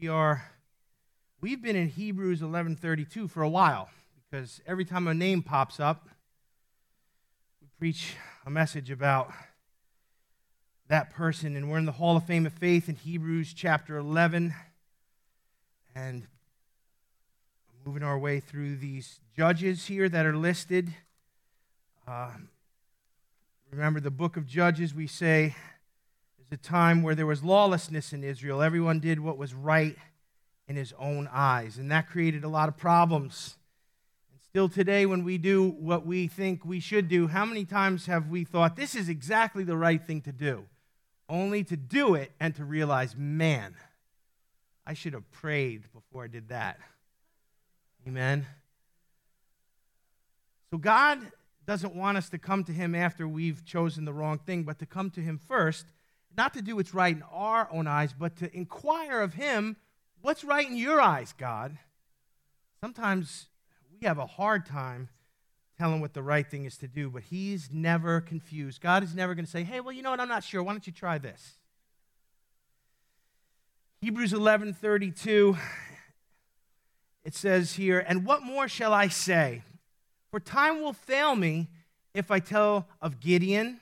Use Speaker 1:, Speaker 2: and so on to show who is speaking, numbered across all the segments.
Speaker 1: we are we've been in Hebrews 11:32 for a while because every time a name pops up, we preach a message about that person and we're in the Hall of Fame of Faith in Hebrews chapter 11 and moving our way through these judges here that are listed. Uh, remember the book of Judges, we say is a time where there was lawlessness in Israel. Everyone did what was right in his own eyes, and that created a lot of problems. And still today, when we do what we think we should do, how many times have we thought this is exactly the right thing to do? Only to do it and to realize, man, I should have prayed before I did that. Amen. So God doesn't want us to come to him after we've chosen the wrong thing, but to come to him first not to do what's right in our own eyes, but to inquire of Him, what's right in your eyes, God? Sometimes we have a hard time telling what the right thing is to do, but He's never confused. God is never going to say, hey, well, you know what, I'm not sure. Why don't you try this? Hebrews 11 32, it says here, And what more shall I say? For time will fail me if I tell of Gideon,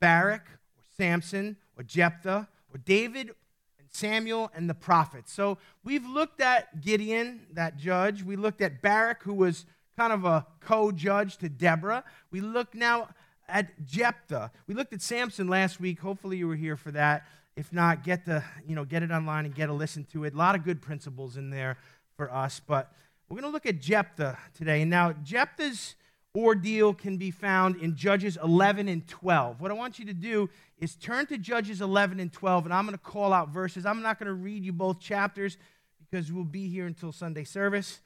Speaker 1: Barak, or Samson, or Jephthah or David and Samuel and the prophets. So we've looked at Gideon, that judge. We looked at Barak, who was kind of a co judge to Deborah. We look now at Jephthah. We looked at Samson last week. Hopefully you were here for that. If not, get the, you know, get it online and get a listen to it. A lot of good principles in there for us. But we're going to look at Jephthah today. Now, Jephthah's ordeal can be found in Judges 11 and 12. What I want you to do is turn to Judges 11 and 12, and I'm going to call out verses. I'm not going to read you both chapters because we'll be here until Sunday service.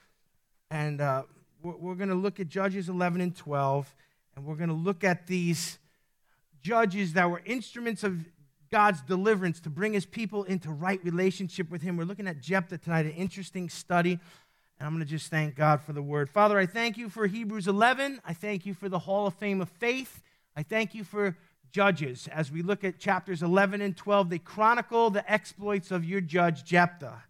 Speaker 1: And uh, we're, we're going to look at Judges 11 and 12, and we're going to look at these judges that were instruments of God's deliverance to bring his people into right relationship with him. We're looking at Jephthah tonight, an interesting study. And I'm going to just thank God for the word. Father, I thank you for Hebrews 11. I thank you for the Hall of Fame of Faith. I thank you for Judges. As we look at chapters 11 and 12, they chronicle the exploits of your judge, Jephthah.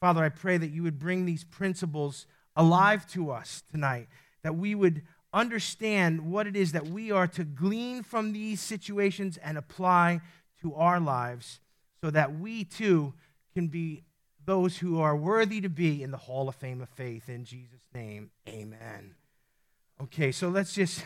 Speaker 1: Father, I pray that you would bring these principles alive to us tonight, that we would understand what it is that we are to glean from these situations and apply to our lives so that we too can be those who are worthy to be in the Hall of Fame of Faith. In Jesus' name, amen. Okay, so let's just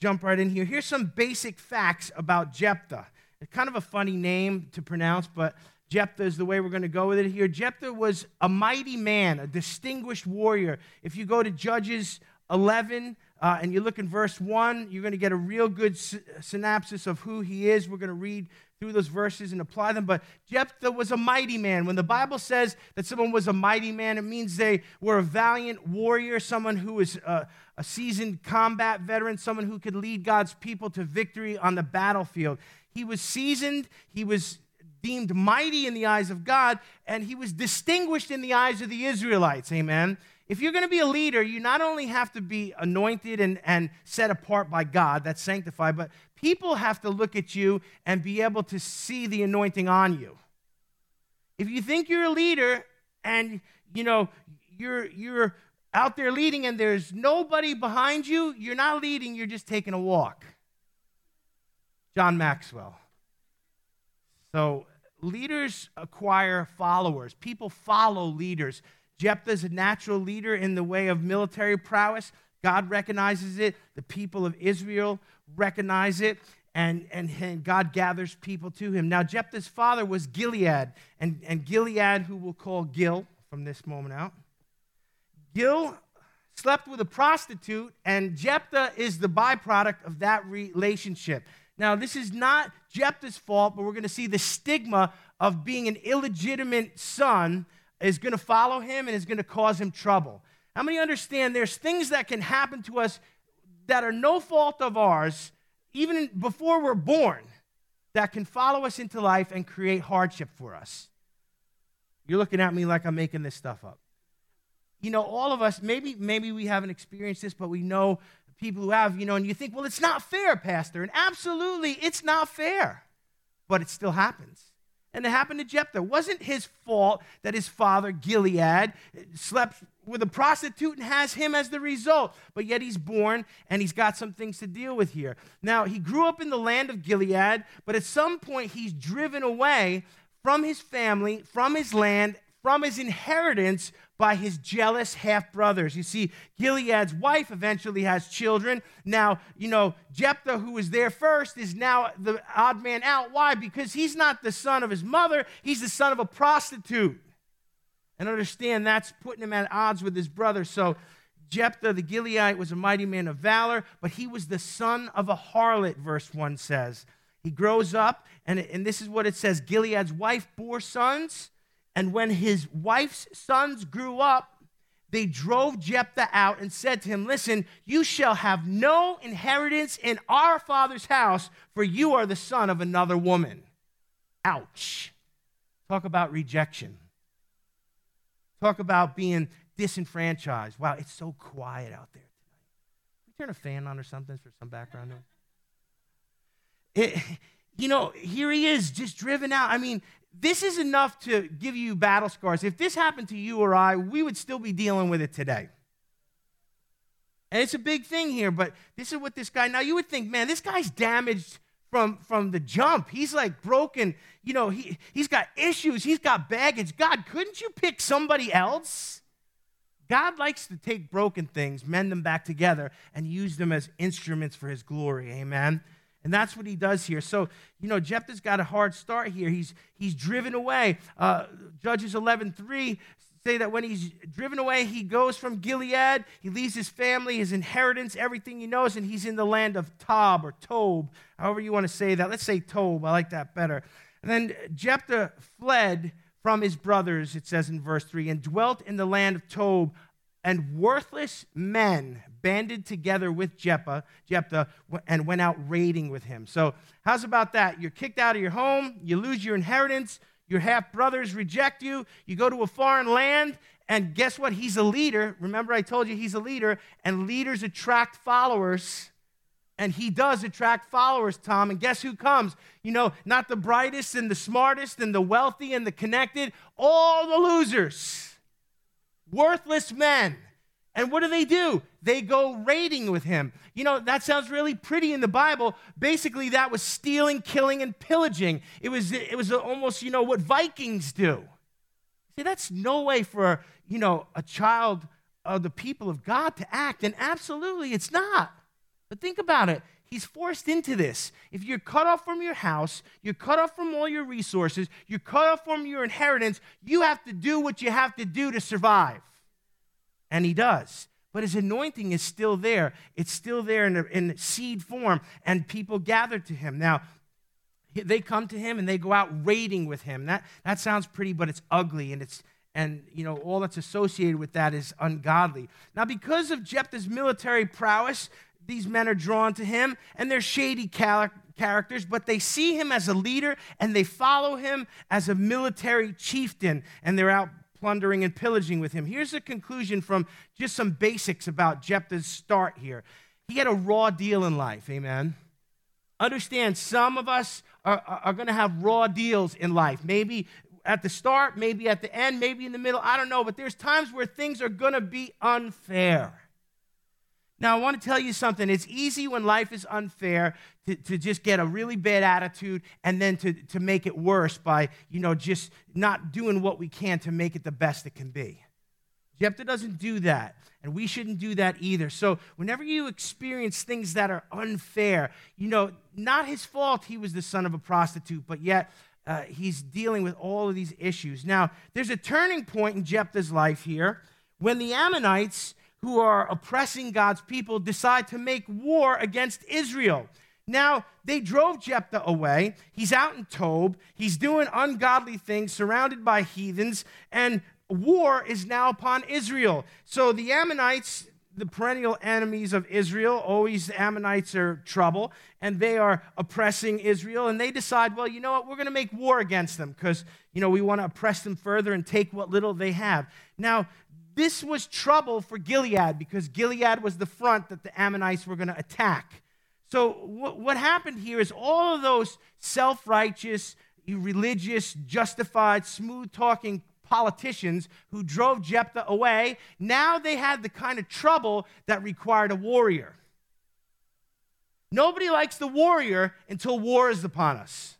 Speaker 1: jump right in here. Here's some basic facts about Jephthah. It's kind of a funny name to pronounce, but Jephthah is the way we're going to go with it here. Jephthah was a mighty man, a distinguished warrior. If you go to Judges 11 uh, and you look in verse 1, you're going to get a real good synopsis of who he is. We're going to read through those verses and apply them. But Jephthah was a mighty man. When the Bible says that someone was a mighty man, it means they were a valiant warrior, someone who was a, a seasoned combat veteran, someone who could lead God's people to victory on the battlefield. He was seasoned, he was deemed mighty in the eyes of God, and he was distinguished in the eyes of the Israelites. Amen. If you're going to be a leader, you not only have to be anointed and, and set apart by God, that's sanctified, but people have to look at you and be able to see the anointing on you. If you think you're a leader and you know you're you're out there leading and there's nobody behind you, you're not leading, you're just taking a walk. John Maxwell. So leaders acquire followers. People follow leaders. Jephthah's a natural leader in the way of military prowess. God recognizes it. The people of Israel recognize it. And, and, and, God gathers people to him. Now, Jephthah's father was Gilead, and, and Gilead, who we'll call Gil from this moment out. Gil slept with a prostitute, and Jephthah is the byproduct of that relationship. Now, this is not Jephthah's fault, but we're going to see the stigma of being an illegitimate son is going to follow him and is going to cause him trouble. How many understand there's things that can happen to us that are no fault of ours, even before we're born, that can follow us into life and create hardship for us? You're looking at me like I'm making this stuff up. You know, all of us, maybe, maybe we haven't experienced this, but we know people who have, you know, and you think, well, it's not fair, Pastor. And absolutely, it's not fair, but it still happens. And it happened to Jephthah. It wasn't his fault that his father, Gilead, slept with a prostitute and has him as the result. But yet he's born and he's got some things to deal with here. Now, he grew up in the land of Gilead, but at some point he's driven away from his family, from his land, from his inheritance by his jealous half brothers. You see, Gilead's wife eventually has children. Now, you know, Jephthah, who was there first, is now the odd man out. Why? Because he's not the son of his mother, he's the son of a prostitute. And understand that's putting him at odds with his brother. So, Jephthah the Gileadite was a mighty man of valor, but he was the son of a harlot, verse 1 says. He grows up, and, and this is what it says Gilead's wife bore sons and when his wife's sons grew up, they drove Jephthah out and said to him, Listen, you shall have no inheritance in our father's house, for you are the son of another woman. Ouch. Talk about rejection. Talk about being disenfranchised. Wow, it's so quiet out there tonight. Can you turn a fan on or something for some background noise? It, you know, here he is just driven out. I mean, this is enough to give you battle scars. If this happened to you or I, we would still be dealing with it today. And it's a big thing here, but this is what this guy, now you would think, man, this guy's damaged from, from the jump. He's like broken, you know, he, he's got issues, he's got baggage. God, couldn't you pick somebody else? God likes to take broken things, mend them back together, and use them as instruments for his glory. Amen. And that's what he does here. So, you know, Jephthah's got a hard start here. He's, he's driven away. Uh, Judges 11.3 say that when he's driven away, he goes from Gilead. He leaves his family, his inheritance, everything he knows, and he's in the land of Tob or Tob, however you want to say that. Let's say Tob. I like that better. And then Jephthah fled from his brothers, it says in verse 3, and dwelt in the land of Tob and worthless men banded together with Jephthah, Jephthah and went out raiding with him. So, how's about that? You're kicked out of your home, you lose your inheritance, your half brothers reject you, you go to a foreign land, and guess what? He's a leader. Remember, I told you he's a leader, and leaders attract followers. And he does attract followers, Tom. And guess who comes? You know, not the brightest and the smartest and the wealthy and the connected, all the losers worthless men. And what do they do? They go raiding with him. You know, that sounds really pretty in the Bible. Basically, that was stealing, killing, and pillaging. It was, it was almost, you know, what Vikings do. See, that's no way for, you know, a child of the people of God to act. And absolutely, it's not. But think about it. He's forced into this. If you're cut off from your house, you're cut off from all your resources, you're cut off from your inheritance, you have to do what you have to do to survive. And he does. But his anointing is still there. It's still there in, in seed form, and people gather to him. Now, they come to him and they go out raiding with him. That, that sounds pretty, but it's ugly and it's and you know all that's associated with that is ungodly. Now, because of Jephthah's military prowess, these men are drawn to him, and they're shady characters, but they see him as a leader and they follow him as a military chieftain, and they're out plundering and pillaging with him. Here's a conclusion from just some basics about Jephthah's start here. He had a raw deal in life, amen. Understand, some of us are, are going to have raw deals in life. Maybe at the start, maybe at the end, maybe in the middle, I don't know, but there's times where things are going to be unfair. Now, I want to tell you something. It's easy when life is unfair to, to just get a really bad attitude and then to, to make it worse by, you know, just not doing what we can to make it the best it can be. Jephthah doesn't do that, and we shouldn't do that either. So, whenever you experience things that are unfair, you know, not his fault he was the son of a prostitute, but yet uh, he's dealing with all of these issues. Now, there's a turning point in Jephthah's life here when the Ammonites who are oppressing God's people decide to make war against Israel. Now, they drove Jephthah away. He's out in Tob. He's doing ungodly things, surrounded by heathens, and war is now upon Israel. So the Ammonites, the perennial enemies of Israel, always the Ammonites are trouble, and they are oppressing Israel. And they decide, well, you know what? We're going to make war against them because, you know, we want to oppress them further and take what little they have. Now, this was trouble for Gilead because Gilead was the front that the Ammonites were going to attack. So, what happened here is all of those self righteous, religious, justified, smooth talking politicians who drove Jephthah away. Now they had the kind of trouble that required a warrior. Nobody likes the warrior until war is upon us.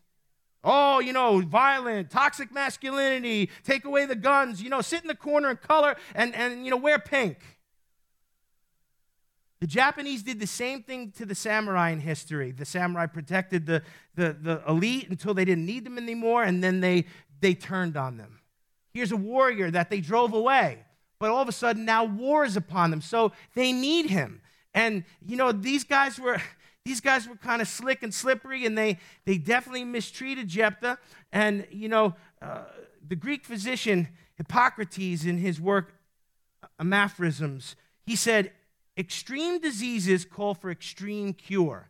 Speaker 1: Oh, you know, violent, toxic masculinity, take away the guns, you know, sit in the corner and color and, and you know, wear pink. The Japanese did the same thing to the samurai in history. The samurai protected the, the, the elite until they didn't need them anymore, and then they, they turned on them. Here's a warrior that they drove away, but all of a sudden now war is upon them, so they need him. And, you know, these guys were. These guys were kind of slick and slippery, and they, they definitely mistreated Jephthah. And, you know, uh, the Greek physician Hippocrates, in his work Aphorisms, he said, Extreme diseases call for extreme cure.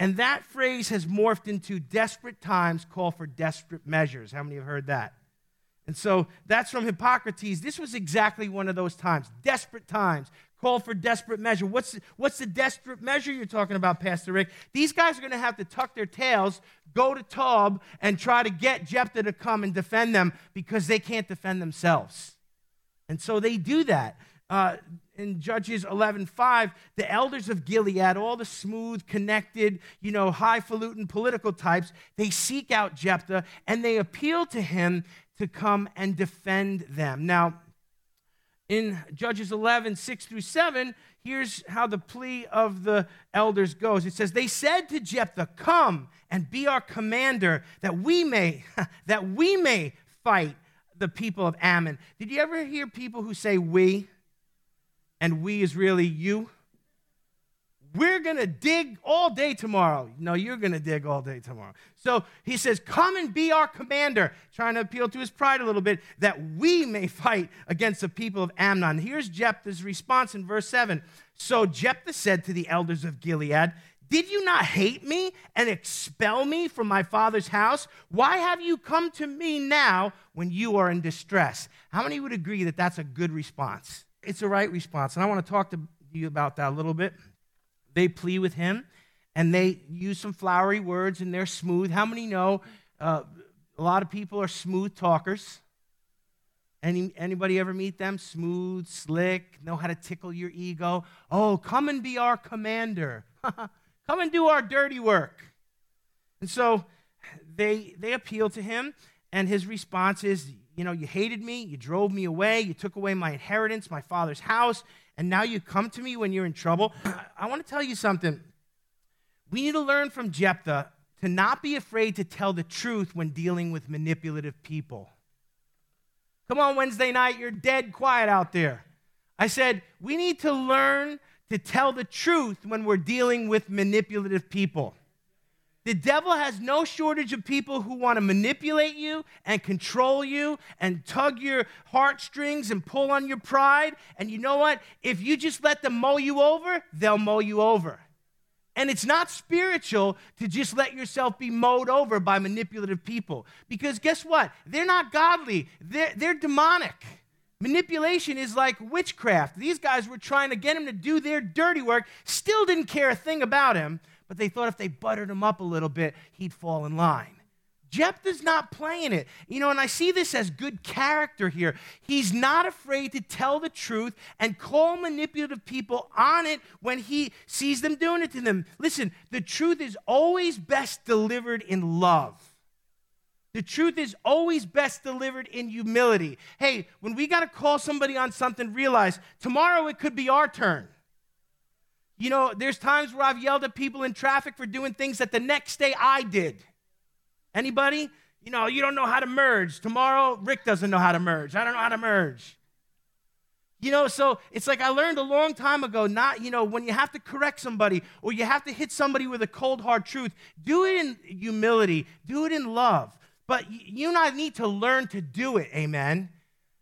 Speaker 1: And that phrase has morphed into desperate times call for desperate measures. How many have heard that? And so that's from Hippocrates. This was exactly one of those times. Desperate times call for desperate measure. What's, what's the desperate measure you're talking about, Pastor Rick? These guys are going to have to tuck their tails, go to Tob, and try to get Jephthah to come and defend them because they can't defend themselves. And so they do that. Uh, in Judges 11:5, the elders of Gilead, all the smooth, connected, you know, highfalutin political types, they seek out Jephthah and they appeal to him to come and defend them. Now, in Judges 11, 6 through 7, here's how the plea of the elders goes. It says, They said to Jephthah, Come and be our commander, that we may, that we may fight the people of Ammon. Did you ever hear people who say we? and we is really you. We're going to dig all day tomorrow. No, you're going to dig all day tomorrow. So he says, Come and be our commander, trying to appeal to his pride a little bit, that we may fight against the people of Ammon. Here's Jephthah's response in verse 7. So Jephthah said to the elders of Gilead, Did you not hate me and expel me from my father's house? Why have you come to me now when you are in distress? How many would agree that that's a good response? it's a right response. And I want to talk to you about that a little bit. They plea with him and they use some flowery words and they're smooth. How many know uh, a lot of people are smooth talkers? Any, anybody ever meet them? Smooth, slick, know how to tickle your ego. Oh, come and be our commander. come and do our dirty work. And so they, they appeal to him, and his response is, you know, you hated me, you drove me away, you took away my inheritance, my father's house, and now you come to me when you're in trouble. I want to tell you something. We need to learn from Jephthah to not be afraid to tell the truth when dealing with manipulative people. Come on, Wednesday night, you're dead quiet out there. I said, we need to learn to tell the truth when we're dealing with manipulative people. The devil has no shortage of people who want to manipulate you and control you and tug your heartstrings and pull on your pride. And you know what? If you just let them mow you over, they'll mow you over. And it's not spiritual to just let yourself be mowed over by manipulative people. Because guess what? They're not godly, they're, they're demonic. Manipulation is like witchcraft. These guys were trying to get him to do their dirty work, still didn't care a thing about him but they thought if they buttered him up a little bit, he'd fall in line. Jephthah's not playing it. You know, and I see this as good character here. He's not afraid to tell the truth and call manipulative people on it when he sees them doing it to them. Listen, the truth is always best delivered in love. The truth is always best delivered in humility. Hey, when we got to call somebody on something, realize tomorrow it could be our turn. You know, there's times where I've yelled at people in traffic for doing things that the next day I did. Anybody? You know, you don't know how to merge. Tomorrow, Rick doesn't know how to merge. I don't know how to merge. You know, so it's like I learned a long time ago, not, you know, when you have to correct somebody or you have to hit somebody with a cold, hard truth, do it in humility, do it in love. But you and I need to learn to do it, amen?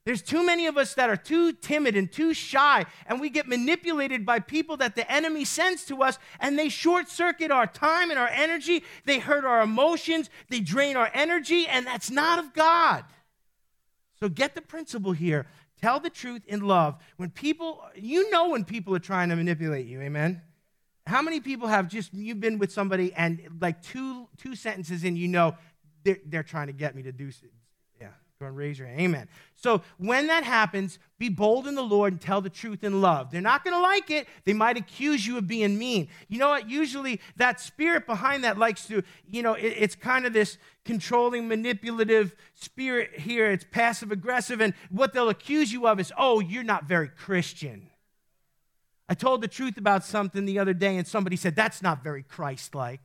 Speaker 1: There's too many of us that are too timid and too shy, and we get manipulated by people that the enemy sends to us, and they short circuit our time and our energy. They hurt our emotions, they drain our energy, and that's not of God. So get the principle here. Tell the truth in love. When people, you know when people are trying to manipulate you, amen? How many people have just, you've been with somebody and like two, two sentences in, you know, they're, they're trying to get me to do go and raise your hand. Amen. So when that happens be bold in the lord and tell the truth in love. They're not going to like it. They might accuse you of being mean. You know what? Usually that spirit behind that likes to you know it, it's kind of this controlling manipulative spirit here. It's passive aggressive and what they'll accuse you of is oh you're not very christian. I told the truth about something the other day, and somebody said, That's not very Christ like.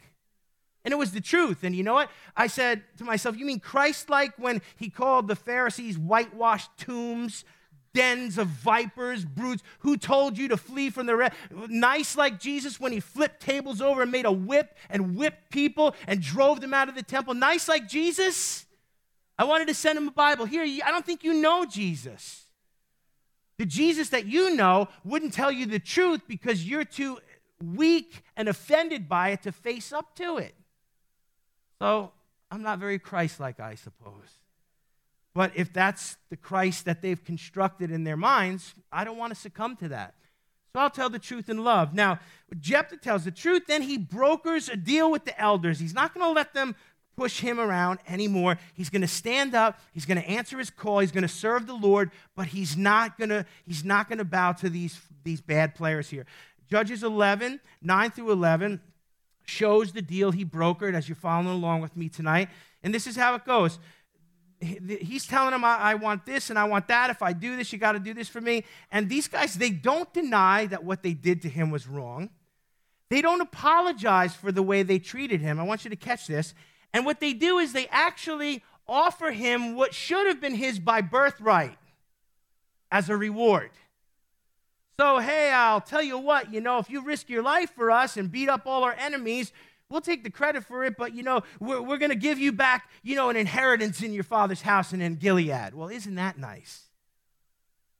Speaker 1: And it was the truth. And you know what? I said to myself, You mean Christ like when he called the Pharisees whitewashed tombs, dens of vipers, brutes? Who told you to flee from the red? Nice like Jesus when he flipped tables over and made a whip and whipped people and drove them out of the temple? Nice like Jesus? I wanted to send him a Bible. Here, I don't think you know Jesus. The Jesus that you know wouldn't tell you the truth because you're too weak and offended by it to face up to it. So I'm not very Christ like, I suppose. But if that's the Christ that they've constructed in their minds, I don't want to succumb to that. So I'll tell the truth in love. Now, Jephthah tells the truth, then he brokers a deal with the elders. He's not going to let them push him around anymore. He's going to stand up, he's going to answer his call, he's going to serve the Lord, but he's not going to he's not going to bow to these these bad players here. Judges 11, 9 through 11 shows the deal he brokered as you're following along with me tonight. And this is how it goes. He's telling I, I want this and I want that. If I do this, you got to do this for me. And these guys, they don't deny that what they did to him was wrong. They don't apologize for the way they treated him. I want you to catch this. And what they do is they actually offer him what should have been his by birthright as a reward. So, hey, I'll tell you what, you know, if you risk your life for us and beat up all our enemies, we'll take the credit for it, but, you know, we're, we're going to give you back, you know, an inheritance in your father's house and in Gilead. Well, isn't that nice?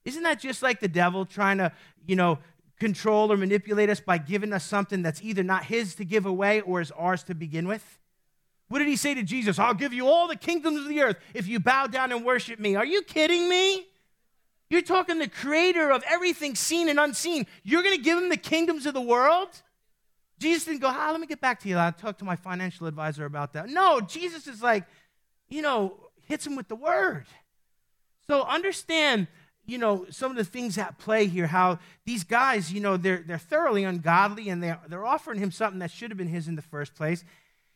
Speaker 1: Isn't that just like the devil trying to, you know, control or manipulate us by giving us something that's either not his to give away or is ours to begin with? What did he say to Jesus? I'll give you all the kingdoms of the earth if you bow down and worship me. Are you kidding me? You're talking the creator of everything seen and unseen. You're going to give him the kingdoms of the world? Jesus didn't go, ah, let me get back to you. I'll talk to my financial advisor about that. No, Jesus is like, you know, hits him with the word. So understand, you know, some of the things at play here, how these guys, you know, they're, they're thoroughly ungodly and they're, they're offering him something that should have been his in the first place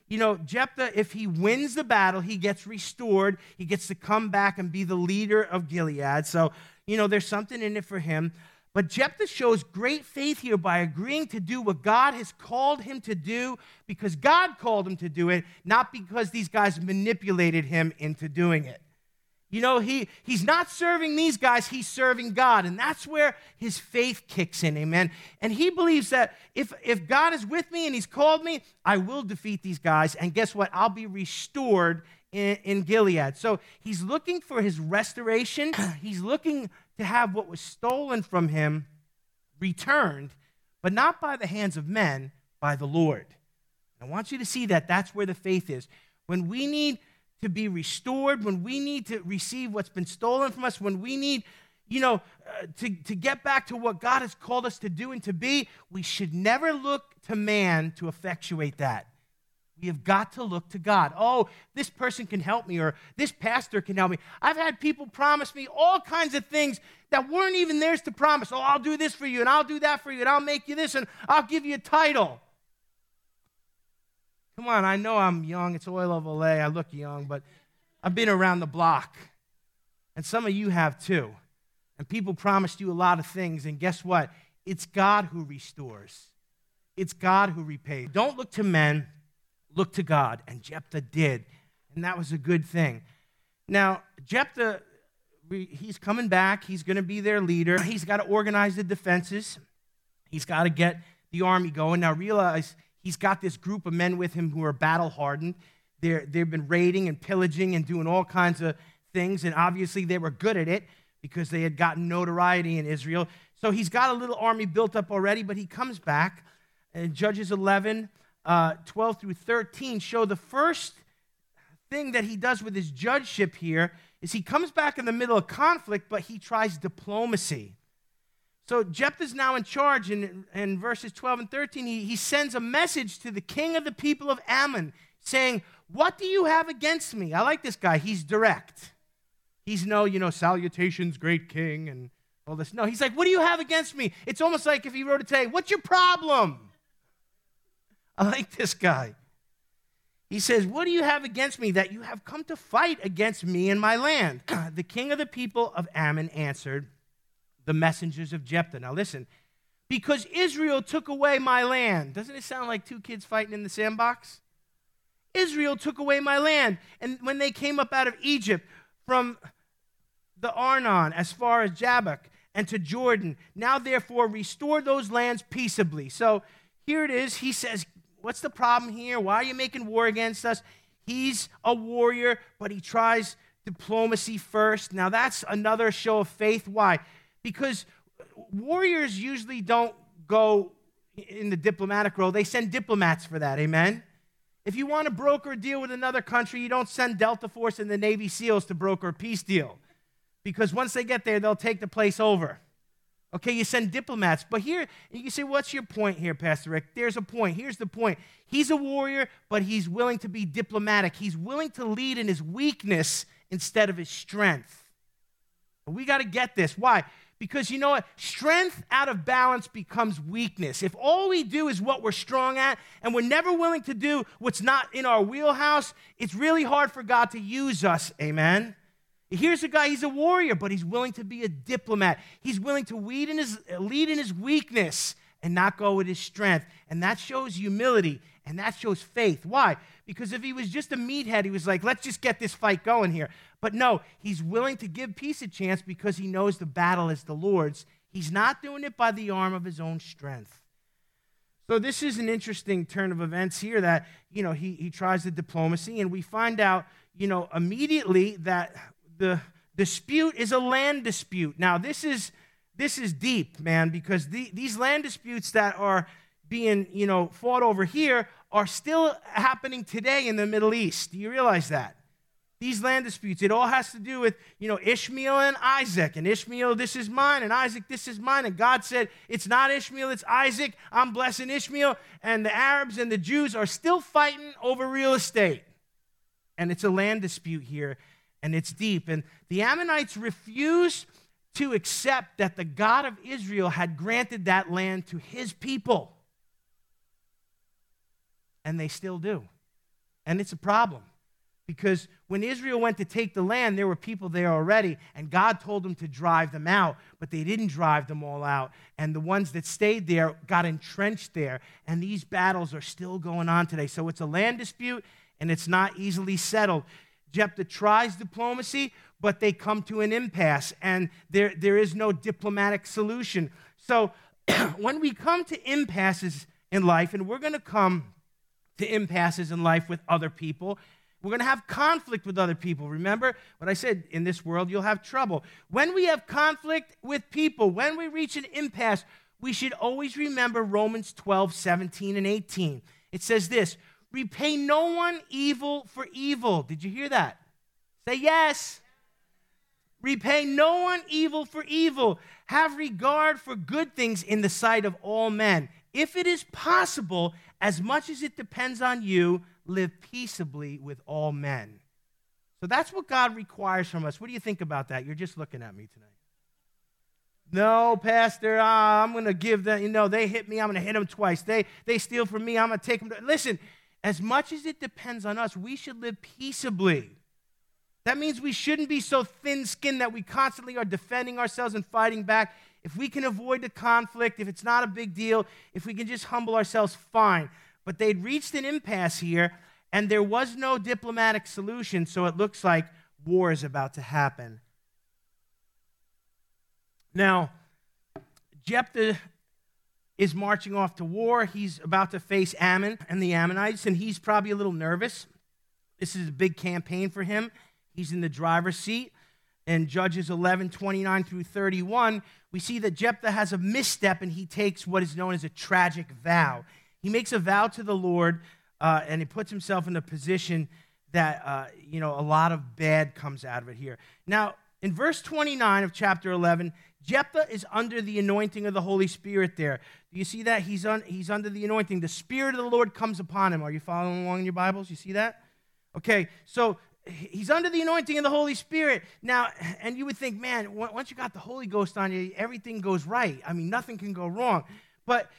Speaker 1: you know, Jephthah, if he wins the battle, he gets restored. He gets to come back and be the leader of Gilead. So, you know, there's something in it for him. But Jephthah shows great faith here by agreeing to do what God has called him to do because God called him to do it, not because these guys manipulated him into doing it. You know, he, he's not serving these guys, he's serving God. And that's where his faith kicks in, amen. And he believes that if, if God is with me and he's called me, I will defeat these guys. And guess what? I'll be restored in, in Gilead. So he's looking for his restoration. he's looking to have what was stolen from him returned, but not by the hands of men, by the Lord. I want you to see that that's where the faith is. When we need to be restored, when we need to receive what's been stolen from us, when we need, you know, uh, to, to get back to what God has called us to do and to be, we should never look to man to effectuate that. We have got to look to God. Oh, this person can help me, or this pastor can help me. I've had people promise me all kinds of things that weren't even theirs to promise. Oh, I'll do this for you, and I'll do that for you, and I'll make you this, and I'll give you a title. Come on, I know I'm young. It's oil of Olay. I look young, but I've been around the block. And some of you have too. And people promised you a lot of things. And guess what? It's God who restores, it's God who repays. Don't look to men, look to God. And Jephthah did. And that was a good thing. Now, Jephthah, he's coming back. He's going to be their leader. He's got to organize the defenses, he's got to get the army going. Now, realize He's got this group of men with him who are battle hardened. They're, they've been raiding and pillaging and doing all kinds of things, and obviously they were good at it because they had gotten notoriety in Israel. So he's got a little army built up already, but he comes back. And Judges 11, uh, 12 through 13 show the first thing that he does with his judgeship here is he comes back in the middle of conflict, but he tries diplomacy. So Jephthah's now in charge. In, in verses 12 and 13, he, he sends a message to the king of the people of Ammon saying, What do you have against me? I like this guy. He's direct. He's no, you know, salutations, great king, and all this. No, he's like, What do you have against me? It's almost like if he wrote it today, What's your problem? I like this guy. He says, What do you have against me that you have come to fight against me and my land? the king of the people of Ammon answered the messengers of Jephthah. Now listen, because Israel took away my land. Doesn't it sound like two kids fighting in the sandbox? Israel took away my land. And when they came up out of Egypt from the Arnon as far as Jabbok and to Jordan, now therefore restore those lands peaceably. So here it is. He says, What's the problem here? Why are you making war against us? He's a warrior, but he tries diplomacy first. Now that's another show of faith. Why? Because warriors usually don't go in the diplomatic role, they send diplomats for that. Amen? If you want to broker a deal with another country, you don't send Delta Force and the Navy SEALs to broker a peace deal. Because once they get there, they'll take the place over. Okay, you send diplomats. But here, you say, what's your point here, Pastor Rick? There's a point. Here's the point. He's a warrior, but he's willing to be diplomatic. He's willing to lead in his weakness instead of his strength. We got to get this. Why? Because you know what? Strength out of balance becomes weakness. If all we do is what we're strong at and we're never willing to do what's not in our wheelhouse, it's really hard for God to use us. Amen. Here's a guy, he's a warrior, but he's willing to be a diplomat. He's willing to lead in his, lead in his weakness and not go with his strength. And that shows humility and that shows faith. Why? Because if he was just a meathead, he was like, let's just get this fight going here. But no, he's willing to give peace a chance because he knows the battle is the Lord's. He's not doing it by the arm of his own strength. So this is an interesting turn of events here that, you know, he, he tries the diplomacy, and we find out, you know, immediately that the dispute is a land dispute. Now, this is this is deep, man, because the, these land disputes that are being, you know, fought over here are still happening today in the Middle East. Do you realize that? These land disputes, it all has to do with, you know, Ishmael and Isaac. And Ishmael, this is mine, and Isaac, this is mine. And God said, it's not Ishmael, it's Isaac. I'm blessing Ishmael. And the Arabs and the Jews are still fighting over real estate. And it's a land dispute here and it's deep. And the Ammonites refuse to accept that the God of Israel had granted that land to his people. And they still do. And it's a problem. Because when Israel went to take the land, there were people there already, and God told them to drive them out, but they didn't drive them all out. And the ones that stayed there got entrenched there, and these battles are still going on today. So it's a land dispute, and it's not easily settled. Jephthah tries diplomacy, but they come to an impasse, and there, there is no diplomatic solution. So when we come to impasses in life, and we're going to come to impasses in life with other people, we're going to have conflict with other people. Remember what I said in this world, you'll have trouble. When we have conflict with people, when we reach an impasse, we should always remember Romans 12, 17, and 18. It says this Repay no one evil for evil. Did you hear that? Say yes. Repay no one evil for evil. Have regard for good things in the sight of all men. If it is possible, as much as it depends on you, live peaceably with all men. So that's what God requires from us. What do you think about that? You're just looking at me tonight. No, Pastor, uh, I'm going to give them, you know, they hit me, I'm going to hit them twice. They, they steal from me, I'm going to take them. To, listen, as much as it depends on us, we should live peaceably. That means we shouldn't be so thin skinned that we constantly are defending ourselves and fighting back. If we can avoid the conflict, if it's not a big deal, if we can just humble ourselves, fine. But they'd reached an impasse here, and there was no diplomatic solution, so it looks like war is about to happen. Now, Jephthah is marching off to war. He's about to face Ammon and the Ammonites, and he's probably a little nervous. This is a big campaign for him. He's in the driver's seat. In Judges 11, 29 through 31, we see that Jephthah has a misstep and he takes what is known as a tragic vow. He makes a vow to the Lord uh, and he puts himself in a position that, uh, you know, a lot of bad comes out of it here. Now, in verse 29 of chapter 11, Jephthah is under the anointing of the Holy Spirit there. Do you see that? He's, un, he's under the anointing. The Spirit of the Lord comes upon him. Are you following along in your Bibles? You see that? Okay, so he's under the anointing of the Holy Spirit. Now, and you would think, man, once you got the Holy Ghost on you, everything goes right. I mean, nothing can go wrong. But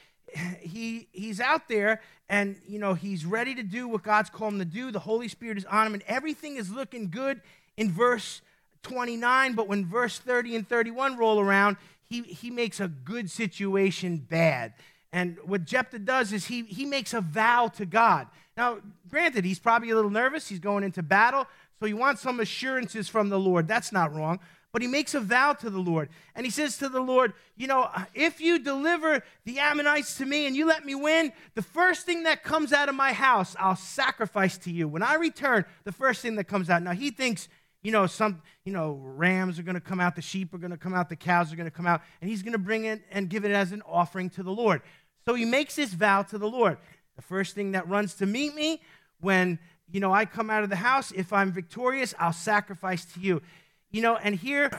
Speaker 1: he he's out there and you know he's ready to do what God's called him to do. The Holy Spirit is on him, and everything is looking good in verse 29. But when verse 30 and 31 roll around, he, he makes a good situation bad. And what Jephthah does is he, he makes a vow to God. Now, granted, he's probably a little nervous. He's going into battle. So he wants some assurances from the Lord. That's not wrong. But he makes a vow to the Lord. And he says to the Lord, You know, if you deliver the Ammonites to me and you let me win, the first thing that comes out of my house, I'll sacrifice to you. When I return, the first thing that comes out. Now, he thinks, you know, some, you know, rams are going to come out, the sheep are going to come out, the cows are going to come out, and he's going to bring it and give it as an offering to the Lord. So he makes this vow to the Lord. The first thing that runs to meet me when, you know, I come out of the house, if I'm victorious, I'll sacrifice to you. You know, and here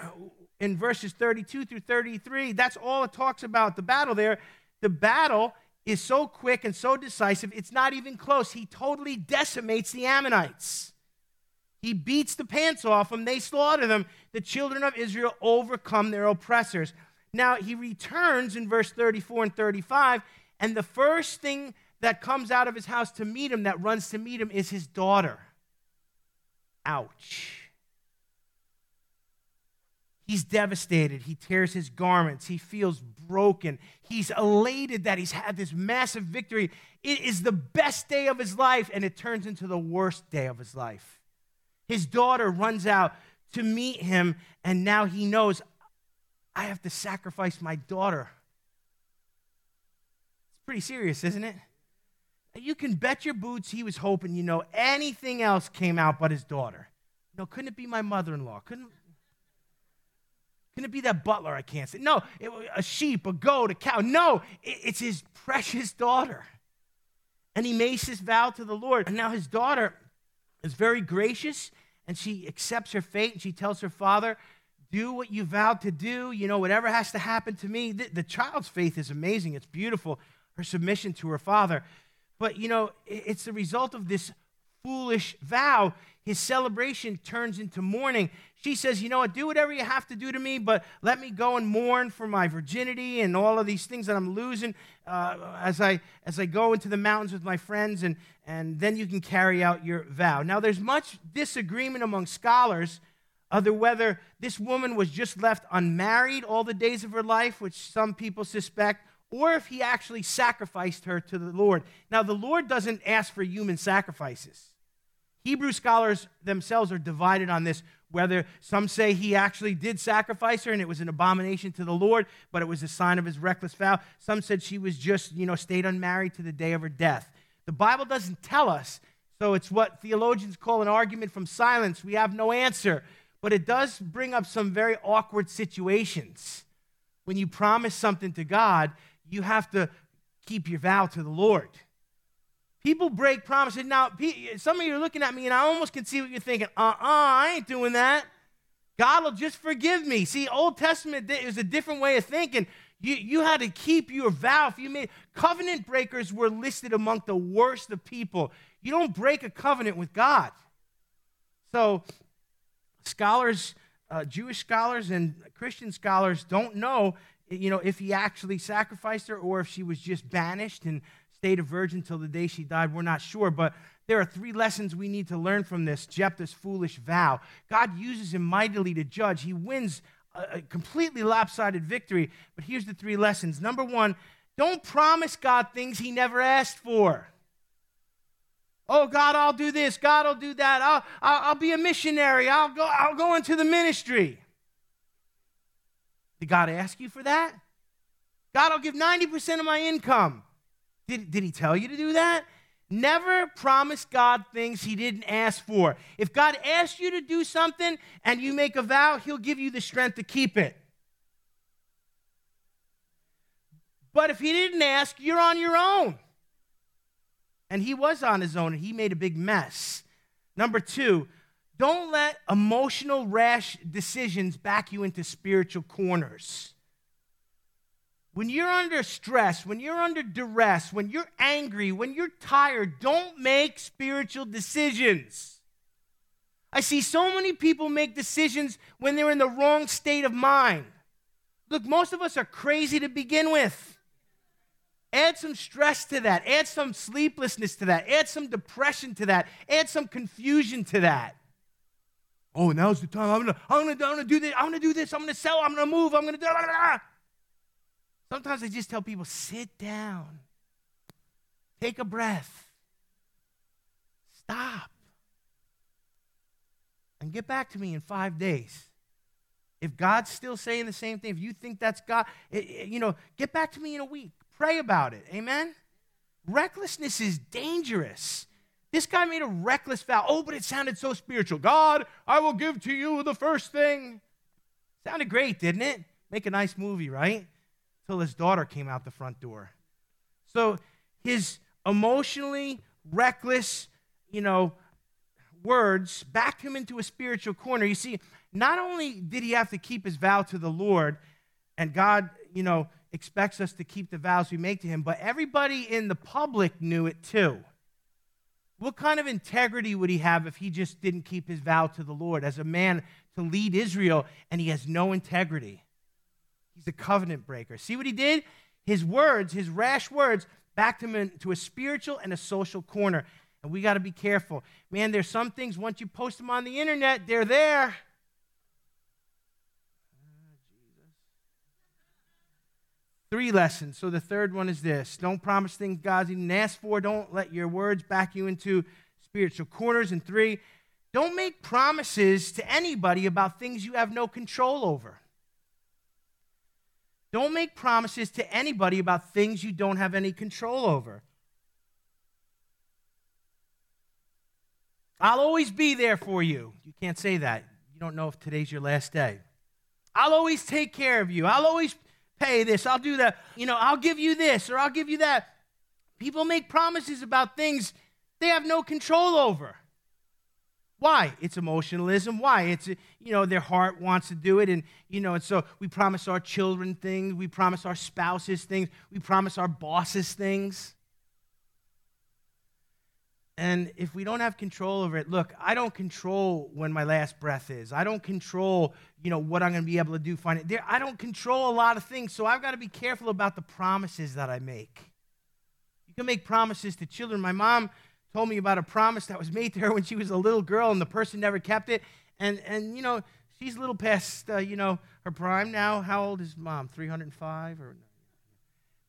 Speaker 1: in verses 32 through 33, that's all it talks about the battle there. The battle is so quick and so decisive, it's not even close. He totally decimates the Ammonites. He beats the pants off them, they slaughter them. The children of Israel overcome their oppressors. Now, he returns in verse 34 and 35, and the first thing that comes out of his house to meet him, that runs to meet him, is his daughter. Ouch. He's devastated. He tears his garments. He feels broken. He's elated that he's had this massive victory. It is the best day of his life, and it turns into the worst day of his life. His daughter runs out to meet him, and now he knows I have to sacrifice my daughter. It's pretty serious, isn't it? You can bet your boots he was hoping, you know, anything else came out but his daughter. No, couldn't it be my mother in law? Couldn't, couldn't it be that butler I can't say? No, it, a sheep, a goat, a cow. No, it, it's his precious daughter. And he makes his vow to the Lord. And now his daughter is very gracious and she accepts her fate and she tells her father, Do what you vowed to do. You know, whatever has to happen to me. The, the child's faith is amazing. It's beautiful, her submission to her father. But, you know, it's the result of this foolish vow. His celebration turns into mourning. She says, You know what? Do whatever you have to do to me, but let me go and mourn for my virginity and all of these things that I'm losing uh, as, I, as I go into the mountains with my friends, and, and then you can carry out your vow. Now, there's much disagreement among scholars other whether this woman was just left unmarried all the days of her life, which some people suspect, or if he actually sacrificed her to the Lord. Now, the Lord doesn't ask for human sacrifices. Hebrew scholars themselves are divided on this, whether some say he actually did sacrifice her and it was an abomination to the Lord, but it was a sign of his reckless vow. Some said she was just, you know, stayed unmarried to the day of her death. The Bible doesn't tell us, so it's what theologians call an argument from silence. We have no answer, but it does bring up some very awkward situations. When you promise something to God you have to keep your vow to the Lord. People break promises. Now, some of you are looking at me, and I almost can see what you're thinking. Uh uh I ain't doing that. God will just forgive me. See, Old Testament is a different way of thinking. You, you had to keep your vow. If you made covenant breakers were listed among the worst of people. You don't break a covenant with God. So, scholars, uh, Jewish scholars and Christian scholars don't know you know, if he actually sacrificed her or if she was just banished and stayed a virgin till the day she died, we're not sure. But there are three lessons we need to learn from this Jephthah's foolish vow. God uses him mightily to judge. He wins a, completely lopsided victory. But here's the three lessons. Number one, don't promise God things he never asked for. Oh, God, I'll do this. God, I'll do that. I'll, I'll, I'll be a missionary. I'll go, I'll go into the ministry. Did God ask you for that? God, I'll give 90% of my income. Did, did he tell you to do that? Never promise God things he didn't ask for. If God asks you to do something and you make a vow, he'll give you the strength to keep it. But if he didn't ask, you're on your own. And he was on his own and he made a big mess. Number two, don't let emotional, rash decisions back you into spiritual corners. When you're under stress, when you're under duress, when you're angry, when you're tired, don't make spiritual decisions. I see so many people make decisions when they're in the wrong state of mind. Look, most of us are crazy to begin with. Add some stress to that. Add some sleeplessness to that. Add some depression to that. Add some confusion to that. Oh, now's the time. I'm gonna, I'm gonna, I'm gonna do this. I'm gonna do this. I'm gonna sell. I'm gonna move. I'm gonna do. Blah, blah, blah. Sometimes I just tell people, sit down, take a breath, stop, and get back to me in five days. If God's still saying the same thing, if you think that's God, it, it, you know, get back to me in a week. Pray about it. Amen? Recklessness is dangerous. This guy made a reckless vow. Oh, but it sounded so spiritual. God, I will give to you the first thing. Sounded great, didn't it? Make a nice movie, right? Till his daughter came out the front door. So his emotionally reckless, you know, words backed him into a spiritual corner. You see, not only did he have to keep his vow to the Lord, and God, you know, expects us to keep the vows we make to him, but everybody in the public knew it too. What kind of integrity would he have if he just didn't keep his vow to the Lord as a man to lead Israel and he has no integrity? He's a covenant breaker. See what he did? His words, his rash words, backed him into a spiritual and a social corner. And we got to be careful. Man, there's some things, once you post them on the internet, they're there. Ah, three lessons. So the third one is this don't promise things God didn't ask for. Don't let your words back you into spiritual corners. And three, don't make promises to anybody about things you have no control over. Don't make promises to anybody about things you don't have any control over. I'll always be there for you. You can't say that. You don't know if today's your last day. I'll always take care of you. I'll always pay this, I'll do that. You know, I'll give you this or I'll give you that. People make promises about things they have no control over. Why? It's emotionalism. Why? It's, you know, their heart wants to do it. And, you know, and so we promise our children things. We promise our spouses things. We promise our bosses things. And if we don't have control over it, look, I don't control when my last breath is. I don't control, you know, what I'm going to be able to do. Find it. There, I don't control a lot of things, so I've got to be careful about the promises that I make. You can make promises to children. My mom told me about a promise that was made to her when she was a little girl, and the person never kept it. And and you know, she's a little past, uh, you know, her prime now. How old is mom? 305 or?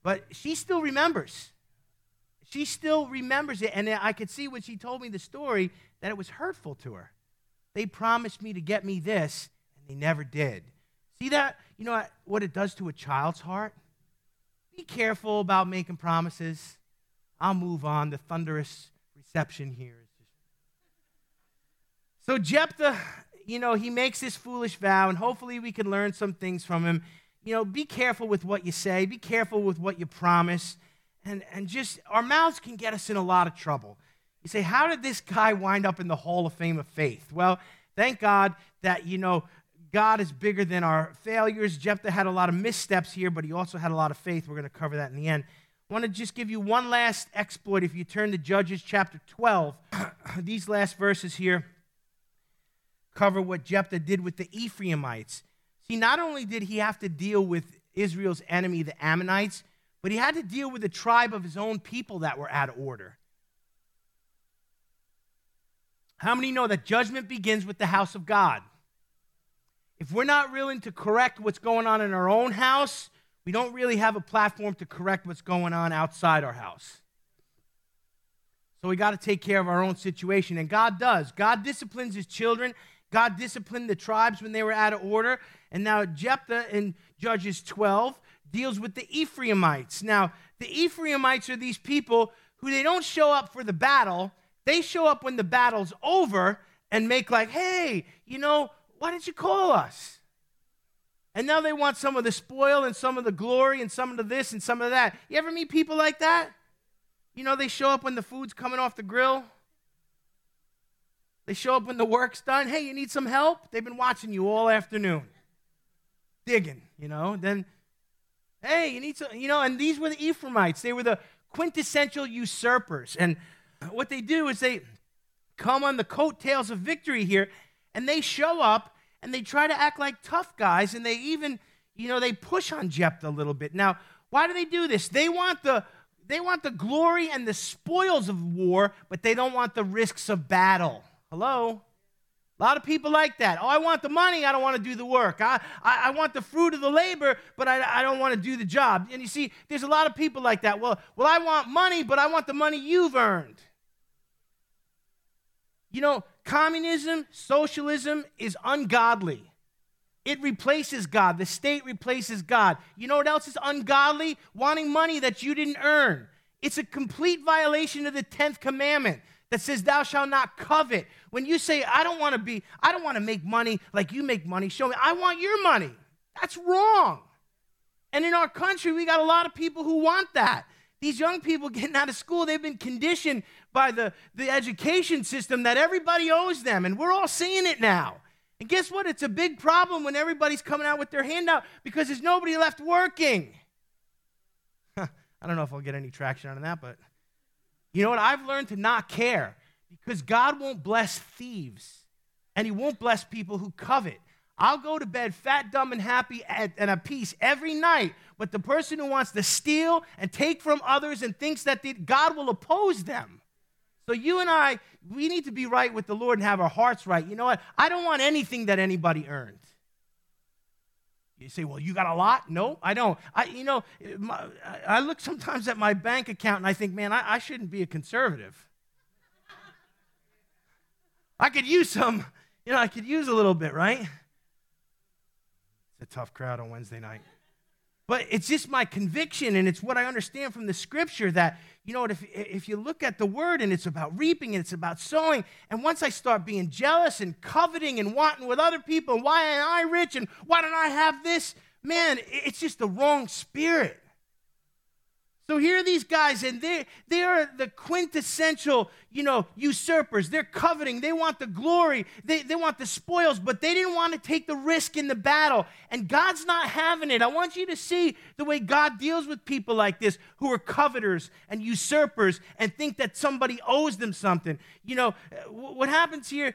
Speaker 1: But she still remembers she still remembers it. And I could see when she told me the story that it was hurtful to her. They promised me to get me this, and they never did. See that? You know what it does to a child's heart? Be careful about making promises. I'll move on. The thunderous reception here. So Jephthah, you know, he makes this foolish vow, and hopefully we can learn some things from him. You know, be careful with what you say, be careful with what you promise and, and just our mouths can get us in a lot of trouble. You say, how did this guy wind up in the Hall of Fame of Faith? Well, thank God that, you know, God is bigger than our failures. Jephthah had a lot of missteps here, but he also had a lot of faith. We're going to cover that in the end. I want to just give you one last exploit. If you turn to Judges chapter 12, these last verses here cover what Jephthah did with the Ephraimites. See, not only did he have to deal with Israel's enemy, the Ammonites, but he had to deal with a tribe of his own people that were out of order. How many know that judgment begins with the house of God? If we're not willing to correct what's going on in our own house, we don't really have a platform to correct what's going on outside our house. So we got to take care of our own situation. And God does. God disciplines his children. God disciplined the tribes when they were out of order. And now Jephthah in Judges 12 deals with the Ephraimites. Now, the Ephraimites are these people who they don't show up for the battle. They show up when the battle's over and make like, hey, you know, why didn't you call us? And now they want some of the spoil and some of the glory and some of this and some of that. You ever meet people like that? You know, they show up when the food's coming off the grill. They show up when the work's done. Hey, you need some help? They've been watching you all afternoon, digging, you know. Then Hey, you need some, you know, and these were the Ephraimites. They were the quintessential usurpers. And what they do is they come on the coattails of victory here and they show up and they try to act like tough guys and they even, you know, they push on Jephthah a little bit. Now, why do they do this? They want the they want the glory and the spoils of war, but they don't want the risks of battle. Hello? A lot of people like that. Oh, I want the money, I don't want to do the work. I, I, I want the fruit of the labor, but I, I don't want to do the job. And you see, there's a lot of people like that. Well, well, I want money, but I want the money you've earned. You know, communism, socialism is ungodly. It replaces God. The state replaces God. You know what else is ungodly? Wanting money that you didn't earn. It's a complete violation of the 10th commandment that says thou shalt not covet. When you say I don't want to be I don't want to make money like you make money, show me I want your money. That's wrong. And in our country, we got a lot of people who want that. These young people getting out of school, they've been conditioned by the, the education system that everybody owes them, and we're all seeing it now. And guess what? It's a big problem when everybody's coming out with their handout because there's nobody left working. I don't know if I'll get any traction on that, but you know what? I've learned to not care because God won't bless thieves and He won't bless people who covet. I'll go to bed fat, dumb, and happy and at peace every night. But the person who wants to steal and take from others and thinks that God will oppose them. So you and I, we need to be right with the Lord and have our hearts right. You know what? I don't want anything that anybody earned. You say, well, you got a lot? No, I don't. I, you know, my, I look sometimes at my bank account and I think, man, I, I shouldn't be a conservative. I could use some, you know, I could use a little bit, right? It's a tough crowd on Wednesday night. But it's just my conviction, and it's what I understand from the scripture that, you know, if, if you look at the word and it's about reaping and it's about sowing, and once I start being jealous and coveting and wanting with other people, and why am I rich and why don't I have this? Man, it's just the wrong spirit. So here are these guys, and they, they are the quintessential, you know, usurpers. They're coveting. They want the glory. They, they want the spoils, but they didn't want to take the risk in the battle. And God's not having it. I want you to see the way God deals with people like this who are coveters and usurpers and think that somebody owes them something. You know, what happens here,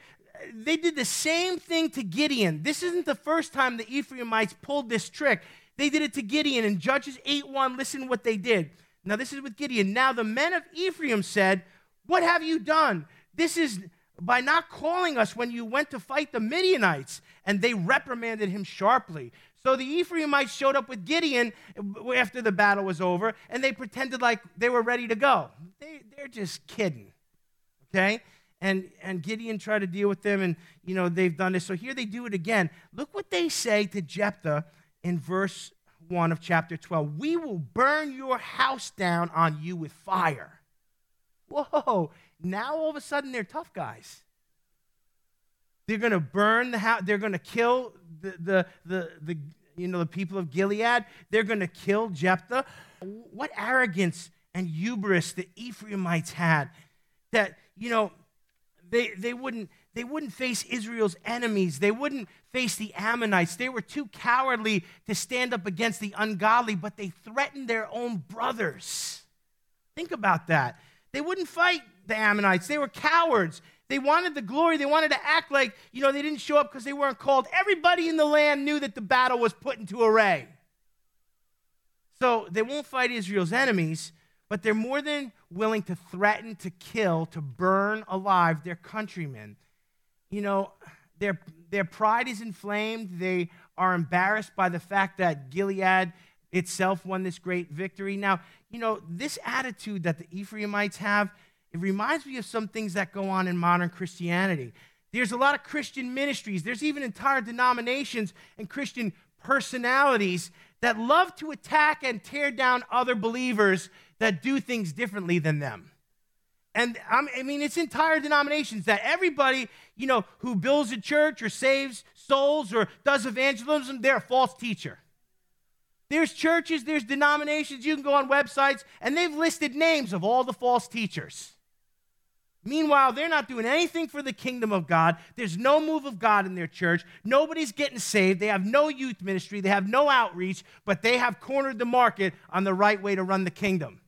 Speaker 1: they did the same thing to Gideon. This isn't the first time the Ephraimites pulled this trick. They did it to Gideon. In Judges 8 1, listen what they did. Now, this is with Gideon. Now, the men of Ephraim said, What have you done? This is by not calling us when you went to fight the Midianites. And they reprimanded him sharply. So the Ephraimites showed up with Gideon after the battle was over, and they pretended like they were ready to go. They, they're just kidding, okay? And, and Gideon tried to deal with them, and, you know, they've done this. So here they do it again. Look what they say to Jephthah in verse 1 of chapter 12. We will burn your house down on you with fire. Whoa, now all of a sudden they're tough guys. They're going to burn the house, they're going to kill the, the, the, the, you know, the people of Gilead. They're going to kill Jephthah. What arrogance and hubris the Ephraimites had that, you know, they, they wouldn't they wouldn't face Israel's enemies. They wouldn't face the Ammonites. They were too cowardly to stand up against the ungodly, but they threatened their own brothers. Think about that. They wouldn't fight the Ammonites. They were cowards. They wanted the glory. They wanted to act like, you know, they didn't show up because they weren't called. Everybody in the land knew that the battle was put into array. So they won't fight Israel's enemies, but they're more than willing to threaten, to kill, to burn alive their countrymen you know, their, their pride is inflamed. They are embarrassed by the fact that Gilead itself won this great victory. Now, you know, this attitude that the Ephraimites have, it reminds me of some things that go on in modern Christianity. There's a lot of Christian ministries, there's even entire denominations and Christian personalities that love to attack and tear down other believers that do things differently than them. And I mean, it's entire denominations that everybody, you know, who builds a church or saves souls or does evangelism, they're a false teacher. There's churches, there's denominations, you can go on websites, and they've listed names of all the false teachers. Meanwhile, they're not doing anything for the kingdom of God. There's no move of God in their church. Nobody's getting saved. They have no youth ministry. They have no outreach, but they have cornered the market on the right way to run the kingdom.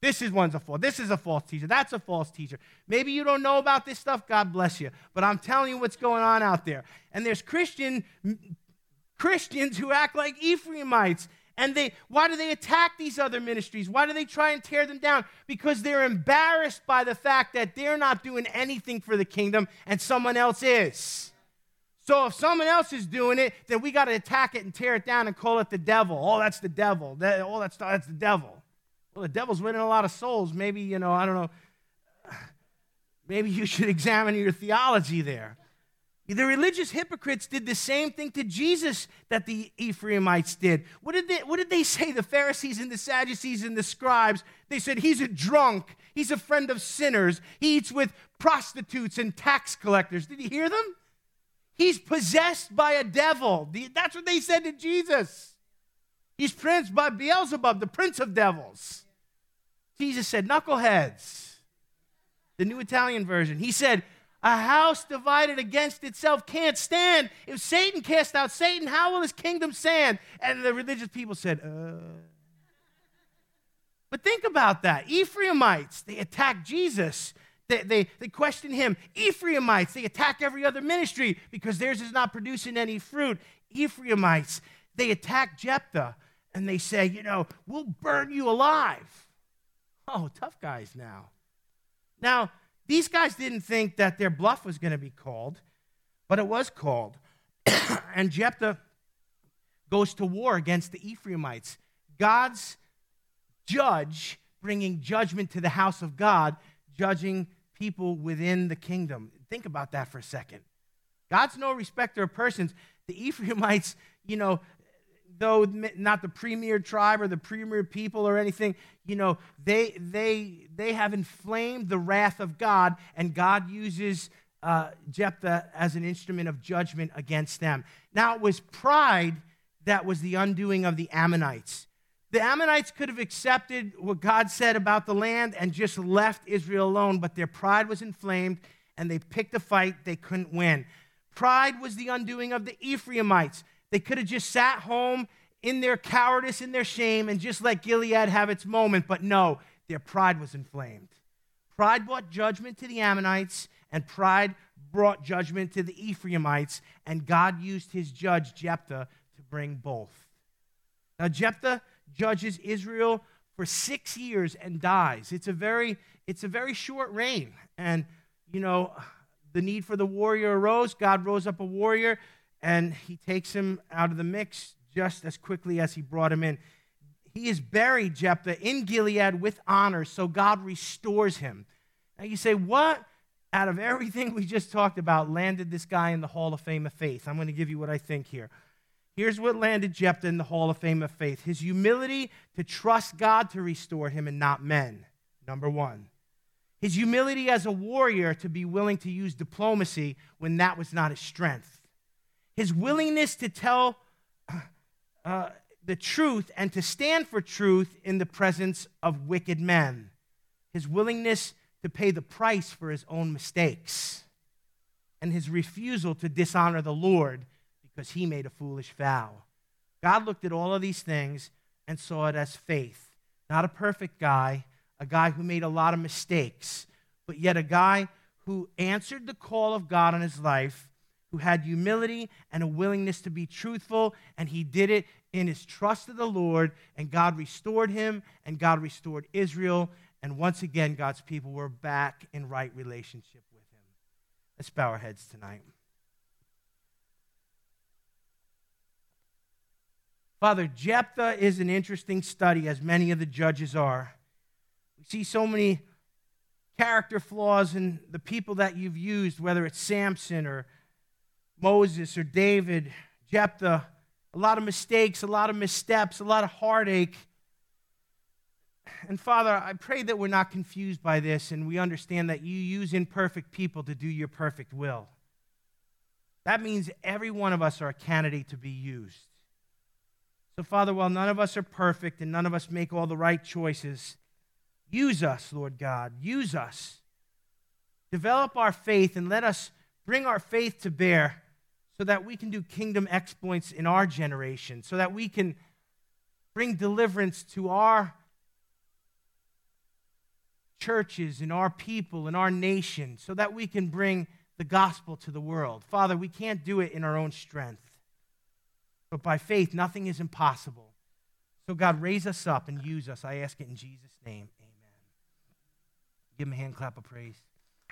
Speaker 1: This is one's a false. This is a false teacher. That's a false teacher. Maybe you don't know about this stuff. God bless you. But I'm telling you what's going on out there. And there's Christian Christians who act like Ephraimites. And they why do they attack these other ministries? Why do they try and tear them down? Because they're embarrassed by the fact that they're not doing anything for the kingdom and someone else is. So if someone else is doing it, then we got to attack it and tear it down and call it the devil. Oh, that's the devil. That, all that stuff, that's the devil. Well, the devil's winning a lot of souls. Maybe, you know, I don't know. Maybe you should examine your theology there. The religious hypocrites did the same thing to Jesus that the Ephraimites did. What did, they, what did they say, the Pharisees and the Sadducees and the scribes? They said, He's a drunk. He's a friend of sinners. He eats with prostitutes and tax collectors. Did you hear them? He's possessed by a devil. That's what they said to Jesus. He's prince by Beelzebub, the prince of devils. Jesus said, knuckleheads. The New Italian version. He said, a house divided against itself can't stand. If Satan cast out Satan, how will his kingdom stand? And the religious people said, uh. But think about that. Ephraimites, they attack Jesus. They, they, they question him. Ephraimites, they attack every other ministry because theirs is not producing any fruit. Ephraimites, they attack Jephthah and they say, you know, we'll burn you alive. Oh, tough guys now. Now, these guys didn't think that their bluff was going to be called, but it was called. and Jephthah goes to war against the Ephraimites. God's judge bringing judgment to the house of God, judging people within the kingdom. Think about that for a second. God's no respecter of persons. The Ephraimites, you know, though not the premier tribe or the premier people or anything, you know, they they they have inflamed the wrath of God, and God uses uh, Jephthah as an instrument of judgment against them. Now it was pride that was the undoing of the Ammonites. The Ammonites could have accepted what God said about the land and just left Israel alone, but their pride was inflamed and they picked a fight they couldn't win. Pride was the undoing of the Ephraimites. They could have just sat home in their cowardice, in their shame, and just let Gilead have its moment, but no, their pride was inflamed. Pride brought judgment to the Ammonites, and pride brought judgment to the Ephraimites, and God used his judge, Jephthah, to bring both. Now, Jephthah judges Israel for six years and dies. It's a very, it's a very short reign. And, you know, the need for the warrior arose. God rose up a warrior, and he takes him out of the mix just as quickly as he brought him in. He is buried, Jephthah, in Gilead with honor, so God restores him. Now you say, what out of everything we just talked about landed this guy in the Hall of Fame of Faith? I'm going to give you what I think here. Here's what landed Jephthah in the Hall of Fame of Faith his humility to trust God to restore him and not men, number one. His humility as a warrior to be willing to use diplomacy when that was not his strength. His willingness to tell uh, the truth and to stand for truth in the presence of wicked men. His willingness to pay the price for his own mistakes. And his refusal to dishonor the Lord because he made a foolish vow. God looked at all of these things and saw it as faith. Not a perfect guy, a guy who made a lot of mistakes, but yet a guy who answered the call of God on his life, who had humility and a willingness to be truthful, and he did it in his trust of the Lord, and God restored him, and God restored Israel, and once again, God's people were back in right relationship with him. Let's bow our heads tonight. Father, Jephthah is an interesting study, as many of the judges are. We see so many character flaws in the people that you've used, whether it's Samson or Moses or David, Jephthah, a lot of mistakes, a lot of missteps, a lot of heartache. And Father, I pray that we're not confused by this and we understand that you use imperfect people to do your perfect will. That means every one of us are a candidate to be used. So, Father, while none of us are perfect and none of us make all the right choices, use us, Lord God. Use us. Develop our faith and let us bring our faith to bear so that we can do kingdom exploits in our generation, so that we can bring deliverance to our churches, and our people, and our nation, so that we can bring the gospel to the world. Father, we can't do it in our own strength, but by faith, nothing is impossible. So, God, raise us up and use us. I ask it in Jesus' name. Amen. Give him a hand clap of praise.